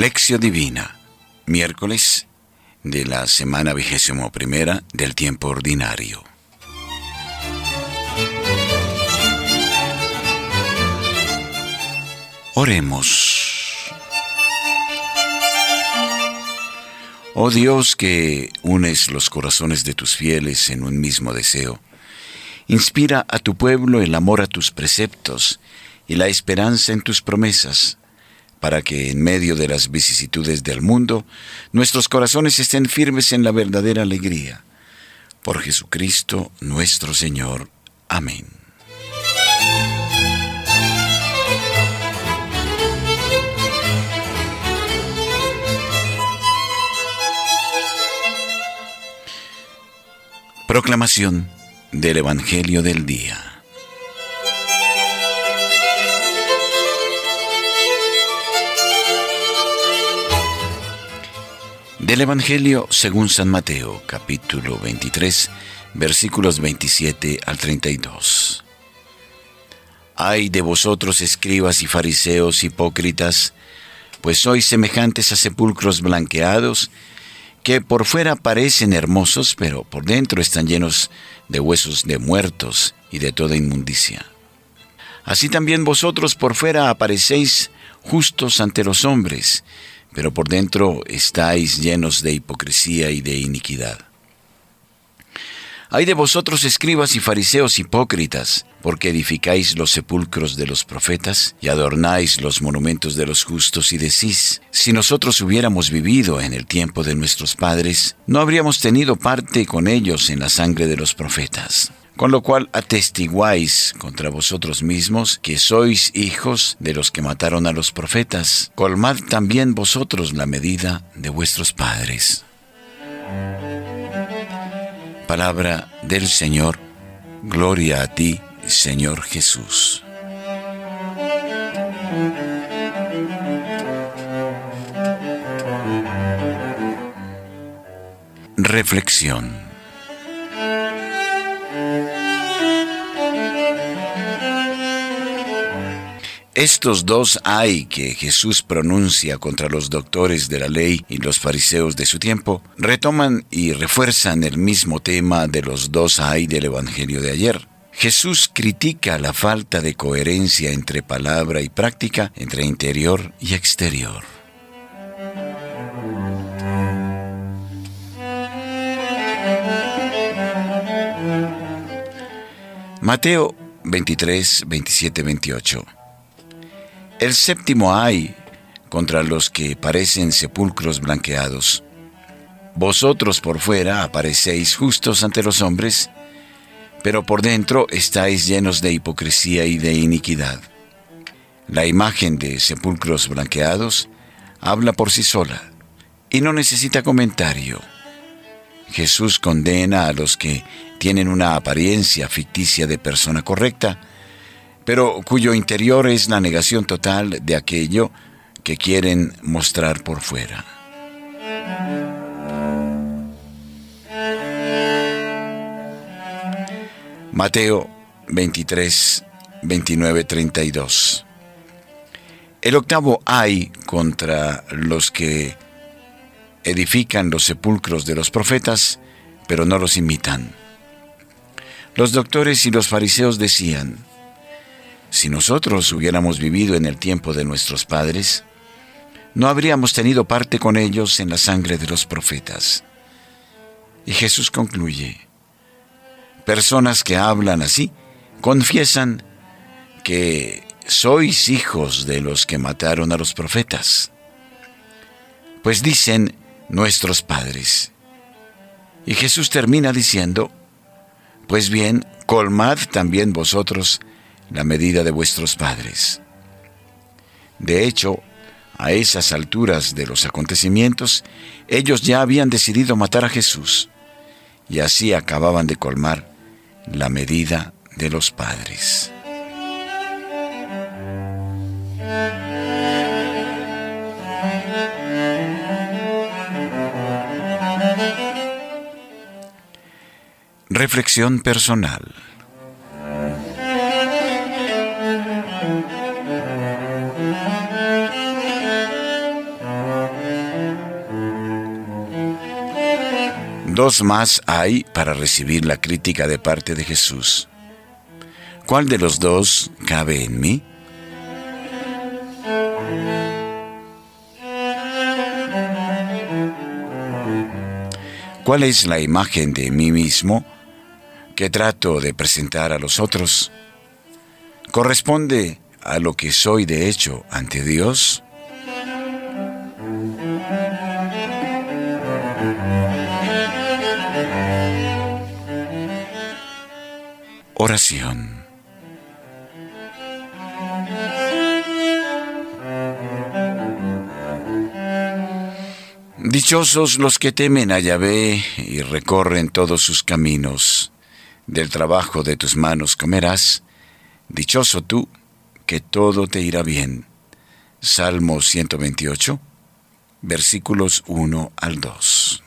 Lección Divina, miércoles de la semana vigésimo primera del tiempo ordinario. Oremos. Oh Dios que unes los corazones de tus fieles en un mismo deseo, inspira a tu pueblo el amor a tus preceptos y la esperanza en tus promesas para que en medio de las vicisitudes del mundo nuestros corazones estén firmes en la verdadera alegría. Por Jesucristo nuestro Señor. Amén. Proclamación del Evangelio del Día. Del Evangelio según San Mateo, capítulo 23, versículos 27 al 32. Ay de vosotros, escribas y fariseos hipócritas, pues sois semejantes a sepulcros blanqueados, que por fuera parecen hermosos, pero por dentro están llenos de huesos de muertos y de toda inmundicia. Así también vosotros por fuera aparecéis justos ante los hombres, pero por dentro estáis llenos de hipocresía y de iniquidad. Hay de vosotros escribas y fariseos hipócritas, porque edificáis los sepulcros de los profetas y adornáis los monumentos de los justos y decís, si nosotros hubiéramos vivido en el tiempo de nuestros padres, no habríamos tenido parte con ellos en la sangre de los profetas con lo cual atestiguáis contra vosotros mismos que sois hijos de los que mataron a los profetas. Colmad también vosotros la medida de vuestros padres. Palabra del Señor, gloria a ti, Señor Jesús. Reflexión Estos dos hay que Jesús pronuncia contra los doctores de la ley y los fariseos de su tiempo retoman y refuerzan el mismo tema de los dos hay del Evangelio de ayer. Jesús critica la falta de coherencia entre palabra y práctica, entre interior y exterior. Mateo 23, 27, 28 el séptimo hay contra los que parecen sepulcros blanqueados. Vosotros por fuera aparecéis justos ante los hombres, pero por dentro estáis llenos de hipocresía y de iniquidad. La imagen de sepulcros blanqueados habla por sí sola y no necesita comentario. Jesús condena a los que tienen una apariencia ficticia de persona correcta, pero cuyo interior es la negación total de aquello que quieren mostrar por fuera. Mateo 23, 29, 32. El octavo hay contra los que edifican los sepulcros de los profetas, pero no los imitan. Los doctores y los fariseos decían, si nosotros hubiéramos vivido en el tiempo de nuestros padres, no habríamos tenido parte con ellos en la sangre de los profetas. Y Jesús concluye, personas que hablan así confiesan que sois hijos de los que mataron a los profetas. Pues dicen nuestros padres. Y Jesús termina diciendo, pues bien, colmad también vosotros la medida de vuestros padres. De hecho, a esas alturas de los acontecimientos, ellos ya habían decidido matar a Jesús y así acababan de colmar la medida de los padres. Reflexión personal. Dos más hay para recibir la crítica de parte de Jesús. ¿Cuál de los dos cabe en mí? ¿Cuál es la imagen de mí mismo que trato de presentar a los otros? ¿Corresponde a lo que soy de hecho ante Dios? Oración. Dichosos los que temen a Yahvé y recorren todos sus caminos. Del trabajo de tus manos comerás. Dichoso tú, que todo te irá bien. Salmo 128, versículos 1 al 2.